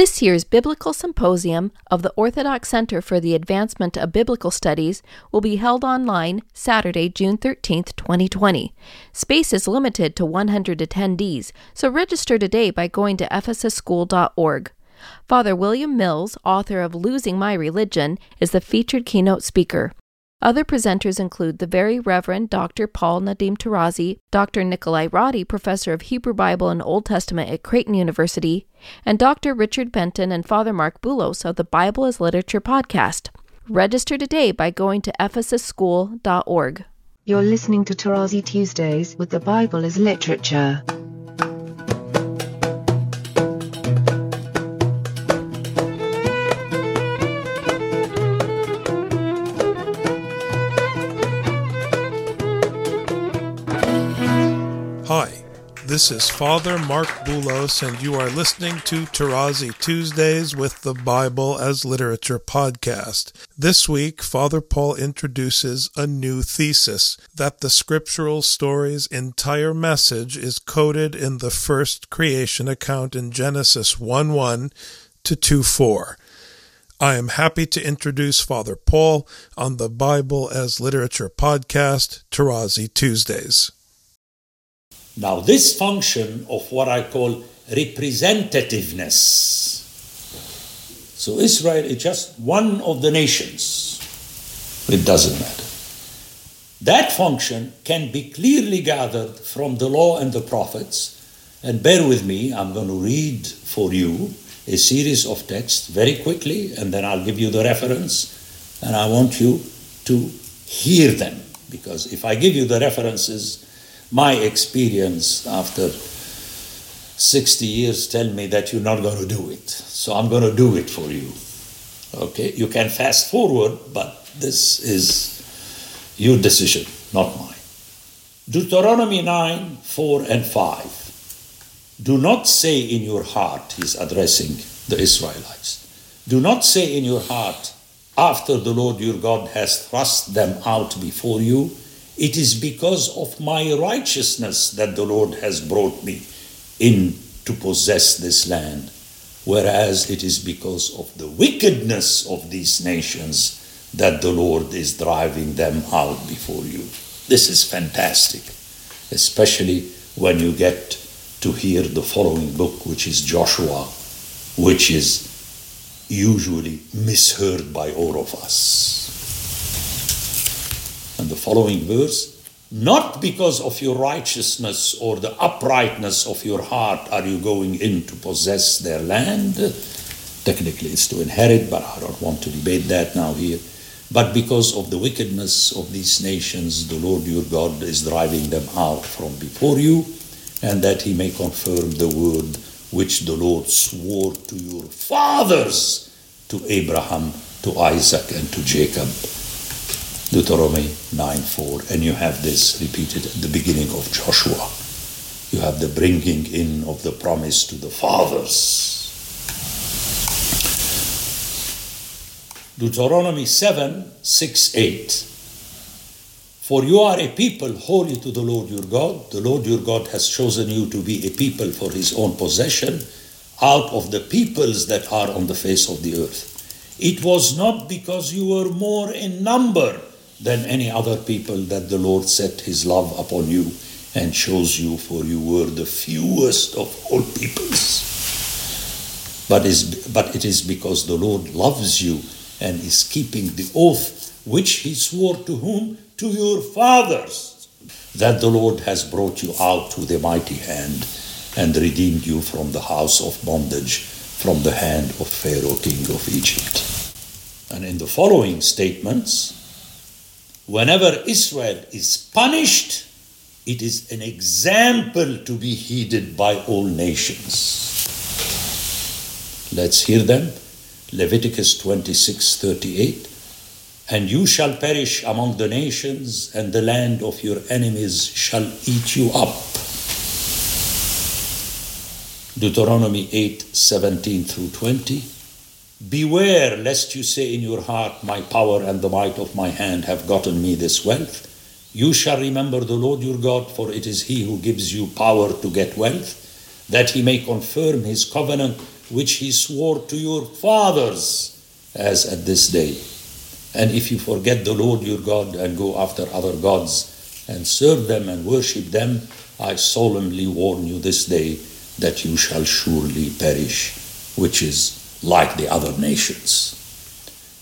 This year's Biblical Symposium of the Orthodox Center for the Advancement of Biblical Studies will be held online Saturday, June 13, 2020. Space is limited to 100 attendees, so register today by going to ephesusschool.org. Father William Mills, author of Losing My Religion, is the featured keynote speaker. Other presenters include the Very Reverend Dr. Paul Nadim Tarazi, Dr. Nicolae Roddy, Professor of Hebrew Bible and Old Testament at Creighton University, and Dr. Richard Benton and Father Mark Bulos of the Bible as Literature podcast. Register today by going to ephesusschool.org. You're listening to Tarazi Tuesdays with the Bible as Literature. This is Father Mark Bulos, and you are listening to Tarazi Tuesdays with the Bible as Literature podcast. This week, Father Paul introduces a new thesis that the scriptural story's entire message is coded in the first creation account in Genesis 1 1 to 2 4. I am happy to introduce Father Paul on the Bible as Literature podcast, Tarazi Tuesdays. Now, this function of what I call representativeness. So, Israel is just one of the nations. It doesn't matter. That function can be clearly gathered from the law and the prophets. And bear with me, I'm going to read for you a series of texts very quickly, and then I'll give you the reference. And I want you to hear them, because if I give you the references, my experience after 60 years tell me that you're not going to do it. So I'm going to do it for you. Okay? You can fast forward, but this is your decision, not mine. Deuteronomy 9, 4, and 5. Do not say in your heart, he's addressing the Israelites, do not say in your heart, after the Lord your God has thrust them out before you, it is because of my righteousness that the Lord has brought me in to possess this land, whereas it is because of the wickedness of these nations that the Lord is driving them out before you. This is fantastic, especially when you get to hear the following book, which is Joshua, which is usually misheard by all of us and the following verse not because of your righteousness or the uprightness of your heart are you going in to possess their land. Technically, it's to inherit, but I don't want to debate that now here. But because of the wickedness of these nations, the Lord your God is driving them out from before you, and that he may confirm the word which the Lord swore to your fathers, to Abraham, to Isaac, and to Jacob Deuteronomy 9 4, and you have this repeated at the beginning of Joshua. You have the bringing in of the promise to the fathers. Deuteronomy 7 6 8. For you are a people holy to the Lord your God. The Lord your God has chosen you to be a people for his own possession out of the peoples that are on the face of the earth. It was not because you were more in number than any other people that the Lord set his love upon you and chose you, for you were the fewest of all peoples. But, is, but it is because the Lord loves you and is keeping the oath which he swore to whom? To your fathers, that the Lord has brought you out with a mighty hand and redeemed you from the house of bondage, from the hand of Pharaoh, king of Egypt. And in the following statements, whenever Israel is punished, it is an example to be heeded by all nations. Let's hear them. Leviticus 26 38. And you shall perish among the nations, and the land of your enemies shall eat you up. Deuteronomy 8 17 through 20. Beware lest you say in your heart, My power and the might of my hand have gotten me this wealth. You shall remember the Lord your God, for it is He who gives you power to get wealth, that He may confirm His covenant which he swore to your fathers, as at this day. And if you forget the Lord your God and go after other gods and serve them and worship them, I solemnly warn you this day that you shall surely perish, which is like the other nations.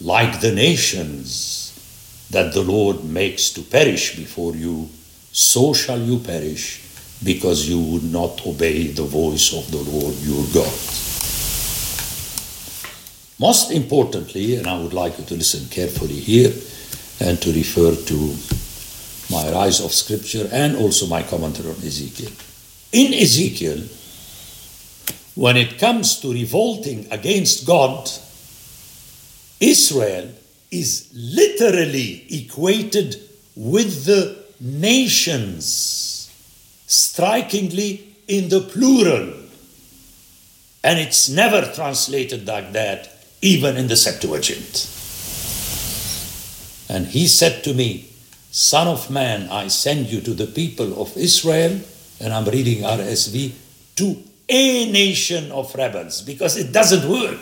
Like the nations that the Lord makes to perish before you, so shall you perish, because you would not obey the voice of the Lord your God. Most importantly, and I would like you to listen carefully here and to refer to my rise of scripture and also my commentary on Ezekiel. In Ezekiel, when it comes to revolting against God, Israel is literally equated with the nations, strikingly in the plural. And it's never translated like that, even in the Septuagint. And he said to me, Son of man, I send you to the people of Israel, and I'm reading RSV, to a nation of rebels, because it doesn't work.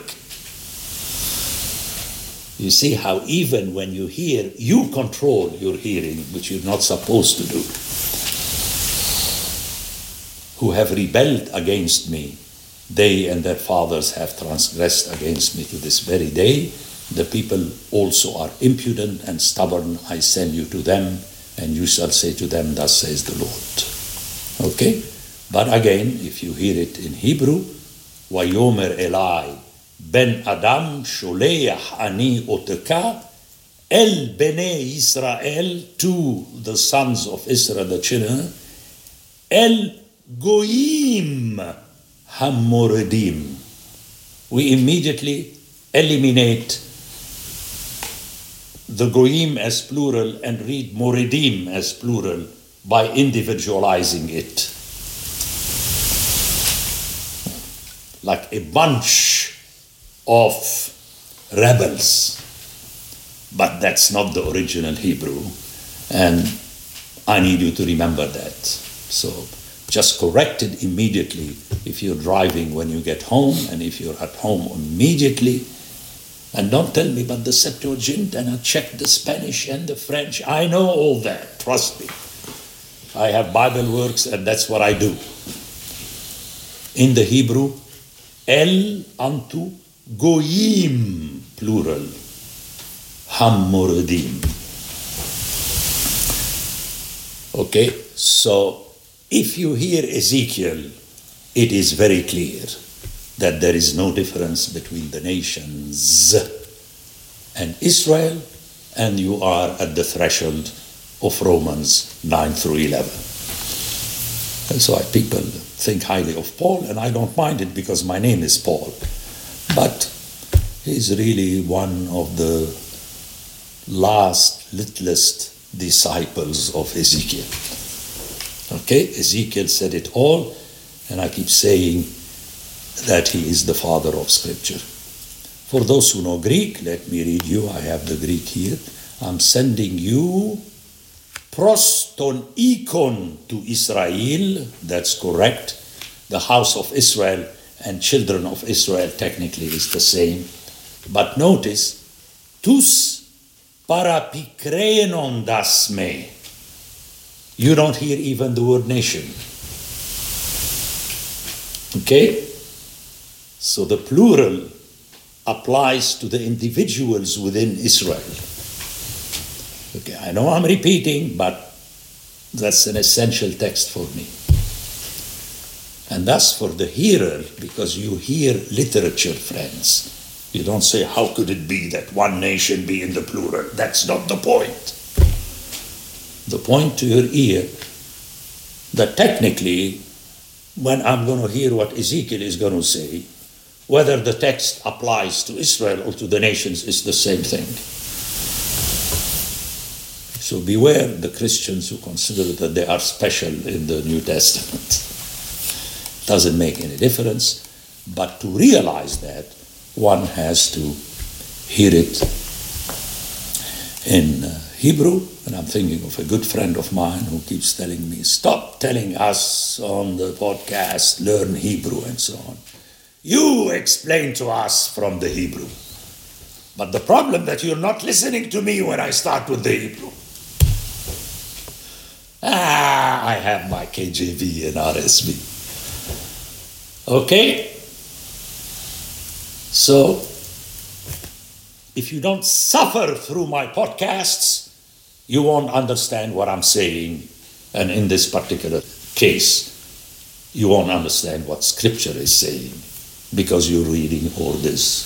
You see how even when you hear, you control your hearing, which you're not supposed to do. Who have rebelled against me, they and their fathers have transgressed against me to this very day. The people also are impudent and stubborn. I send you to them, and you shall say to them, Thus says the Lord. Okay? But again, if you hear it in Hebrew, Wayomer Eli, Ben Adam Sholeach Ani Oteka, El Bene Israel, to the sons of Israel, the children, El Goyim Hamoredim. We immediately eliminate the Goyim as plural and read Moredim as plural by individualizing it. Like a bunch of rebels. But that's not the original Hebrew. And I need you to remember that. So just correct it immediately if you're driving when you get home and if you're at home immediately. And don't tell me about the Septuagint and I checked the Spanish and the French. I know all that, trust me. I have BibleWorks and that's what I do. In the Hebrew, El unto Goyim, plural, Hamoredim. Okay, so if you hear Ezekiel, it is very clear that there is no difference between the nations and Israel, and you are at the threshold of Romans 9 through 11. That's why people think highly of Paul, and I don't mind it because my name is Paul. But he's really one of the last, littlest disciples of Ezekiel. Okay, Ezekiel said it all, and I keep saying that he is the father of Scripture. For those who know Greek, let me read you. I have the Greek here. I'm sending you proston ikon to Israel. That's correct. The house of Israel and children of Israel technically is the same. But notice, tus parapikrenon das me. You don't hear even the word nation. Okay? So the plural applies to the individuals within Israel. Okay, I know I'm repeating, but that's an essential text for me. And thus for the hearer, because you hear literature, friends, you don't say, How could it be that one nation be in the plural? That's not the point. The point to your ear that technically, when I'm going to hear what Ezekiel is going to say, whether the text applies to Israel or to the nations is the same thing. So beware the Christians who consider that they are special in the New Testament. Doesn't make any difference, but to realize that, one has to hear it in uh, Hebrew, and I'm thinking of a good friend of mine who keeps telling me, stop telling us on the podcast, learn Hebrew and so on. You explain to us from the Hebrew. But the problem that you're not listening to me when I start with the Hebrew. Ah, I have my KJV and RSV. Okay? So, if you don't suffer through my podcasts, you won't understand what I'm saying. And in this particular case, you won't understand what Scripture is saying because you're reading all these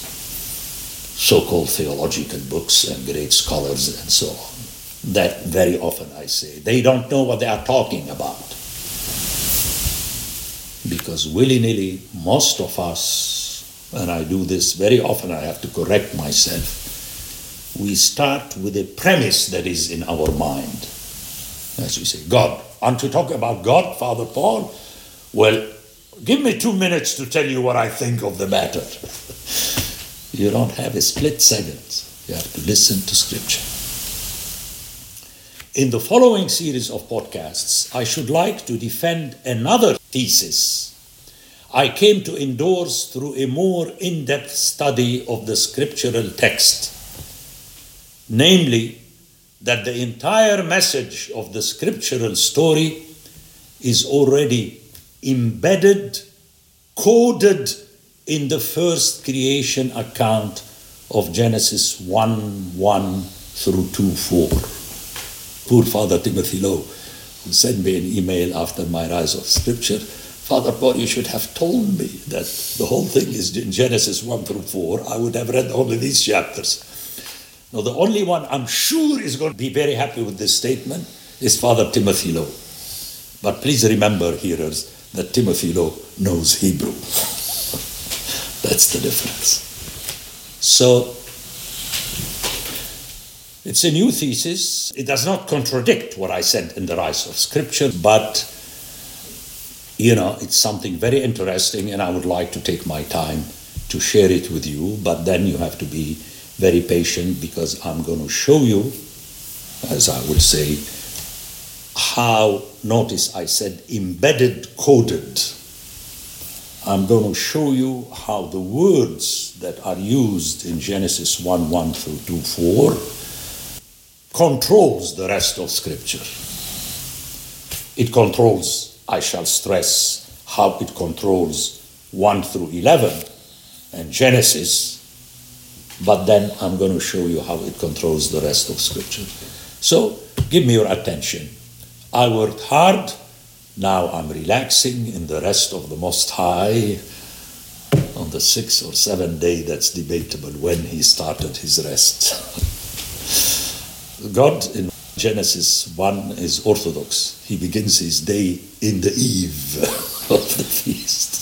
so called theological books and great scholars and so on. That very often I say, they don't know what they are talking about. Because willy nilly, most of us, and I do this very often, I have to correct myself, we start with a premise that is in our mind. As we say, God. Aren't you talking about God, Father Paul? Well, give me two minutes to tell you what I think of the matter. you don't have a split second. You have to listen to Scripture. In the following series of podcasts, I should like to defend another thesis I came to endorse through a more in depth study of the scriptural text. Namely, that the entire message of the scriptural story is already embedded, coded in the first creation account of Genesis 1 1 through 2 4. Poor Father Timothy Lowe, who sent me an email after my rise of scripture, Father Paul, you should have told me that the whole thing is in Genesis 1 through 4. I would have read only these chapters. Now, the only one I'm sure is going to be very happy with this statement is Father Timothy Lowe. But please remember, hearers, that Timothy Lowe knows Hebrew. That's the difference. So, it's a new thesis. It does not contradict what I said in the Rise of Scripture, but you know, it's something very interesting, and I would like to take my time to share it with you. But then you have to be very patient because I'm going to show you, as I will say, how, notice I said embedded, coded. I'm going to show you how the words that are used in Genesis 1 1 through 2 4 controls the rest of Scripture. It controls, I shall stress, how it controls 1 through 11 and Genesis but then I'm going to show you how it controls the rest of Scripture. So give me your attention. I worked hard, now I'm relaxing in the rest of the Most High. On the sixth or seventh day, that's debatable when he started his rest. God in Genesis 1 is orthodox. He begins his day in the eve of the feast.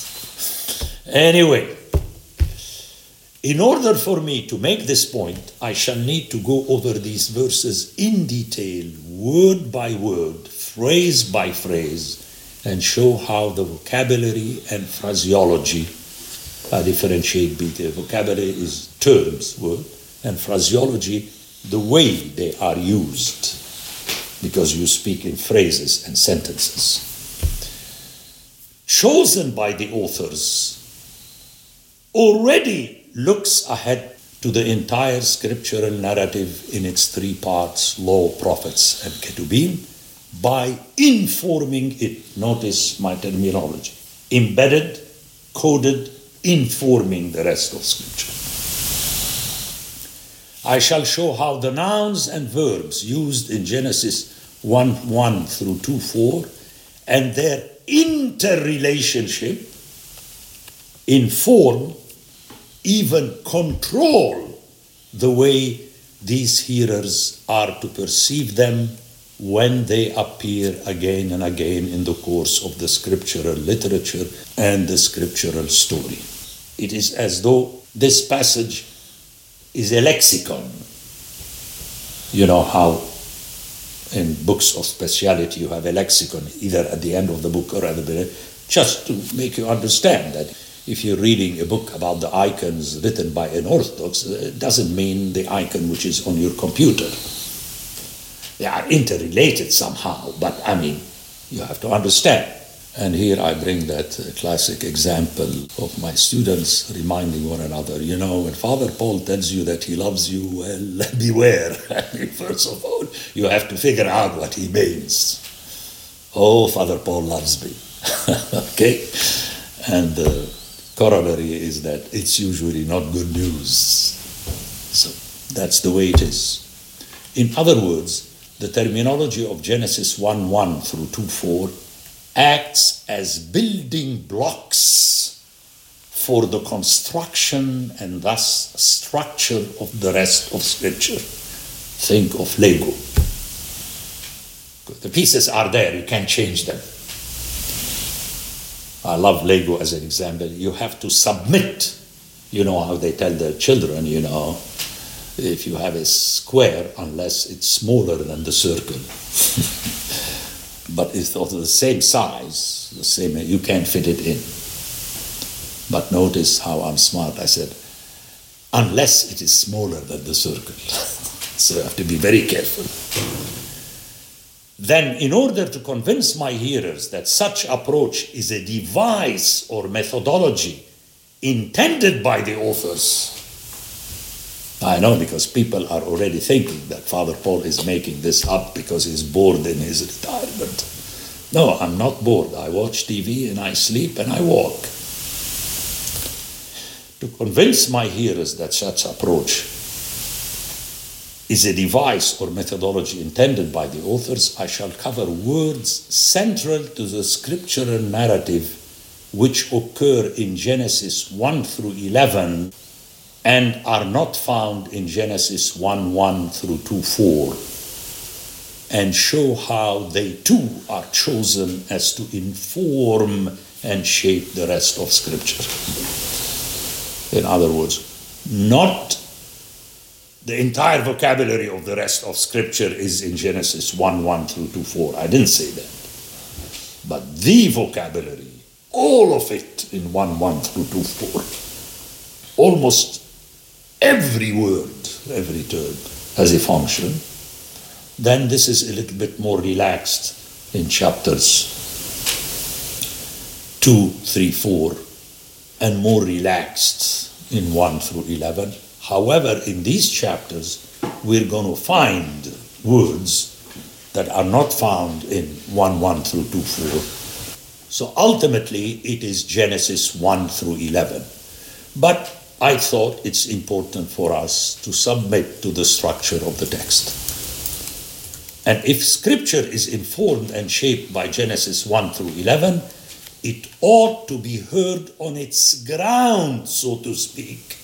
Anyway, in order for me to make this point, I shall need to go over these verses in detail, word by word, phrase by phrase, and show how the vocabulary and phraseology I differentiate between vocabulary is terms, word, and phraseology, the way they are used, because you speak in phrases and sentences. Chosen by the authors already looks ahead to the entire scriptural narrative in its three parts law, prophets, and ketubim by informing it. Notice my terminology embedded, coded, informing the rest of scripture. I shall show how the nouns and verbs used in Genesis 1 1 through 2 4 and their interrelationship inform even control the way these hearers are to perceive them when they appear again and again in the course of the scriptural literature and the scriptural story. It is as though this passage is a lexicon. You know how in books of speciality you have a lexicon either at the end of the book or at the beginning, just to make you understand that if you're reading a book about the icons written by an Orthodox, uh, it doesn't mean the icon which is on your computer. They are interrelated somehow, but I mean, you have to understand. And here I bring that classic example of my students reminding one another, you know, when Father Paul tells you that he loves you, well, beware. First of all, you have to figure out what he means. Oh, Father Paul loves me. okay? And the corollary is that it's usually not good news. So that's the way it is. In other words, the terminology of Genesis 1 1 through 2 4 acts as building blocks for the construction and thus structure of the rest of Scripture. Think of Lego. The pieces are there, you can't change them. I love Lego as an example. You have to submit. You know how they tell their children, you know, if you have a square, unless it's smaller than the circle. but it's also the same size, the same, you can't fit it in. But notice how I'm smart. I said, unless it is smaller than the circle. so you have to be very careful. Then, in order to convince my hearers that such approach is a device or methodology intended by the authors, I know because people are already thinking that Father Paul is making this up because he's bored in his retirement. No, I'm not bored. I watch TV and I sleep and I walk. To convince my hearers that such approach is a device or methodology intended by the authors, I shall cover words central to the scriptural narrative which occur in Genesis 1 through 11 and are not found in Genesis 1 1 through 2 4, and show how they too are chosen as to inform and shape the rest of Scripture. In other words, not the entire vocabulary of the rest of Scripture is in Genesis 1 1 through 2 4. I didn't say that. But the vocabulary, all of it in 1 1 through 2 4. Almost every word, every term has a function, then this is a little bit more relaxed in chapters 2, 3, 4, and more relaxed in 1 through 11. However, in these chapters, we're going to find words that are not found in 1 1 through 2 4. So ultimately, it is Genesis 1 through 11. But I thought it's important for us to submit to the structure of the text. And if scripture is informed and shaped by Genesis 1 through 11, it ought to be heard on its ground, so to speak,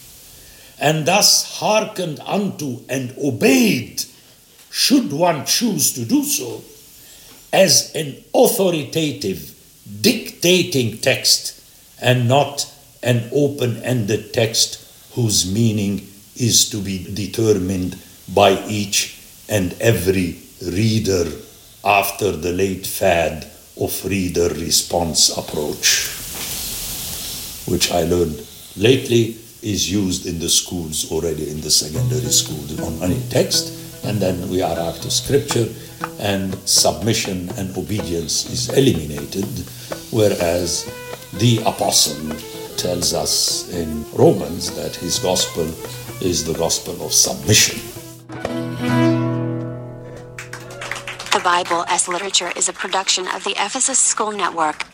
and thus hearkened unto and obeyed, should one choose to do so, as an authoritative, dictating text and not an open ended text whose meaning is to be determined by each and every reader after the late fad of reader response approach, which I learned lately is used in the schools already in the secondary schools on any text, and then we are after scripture, and submission and obedience is eliminated, whereas the apostle tells us in Romans that his gospel is the gospel of submission. The Bible as Literature is a production of the Ephesus School Network.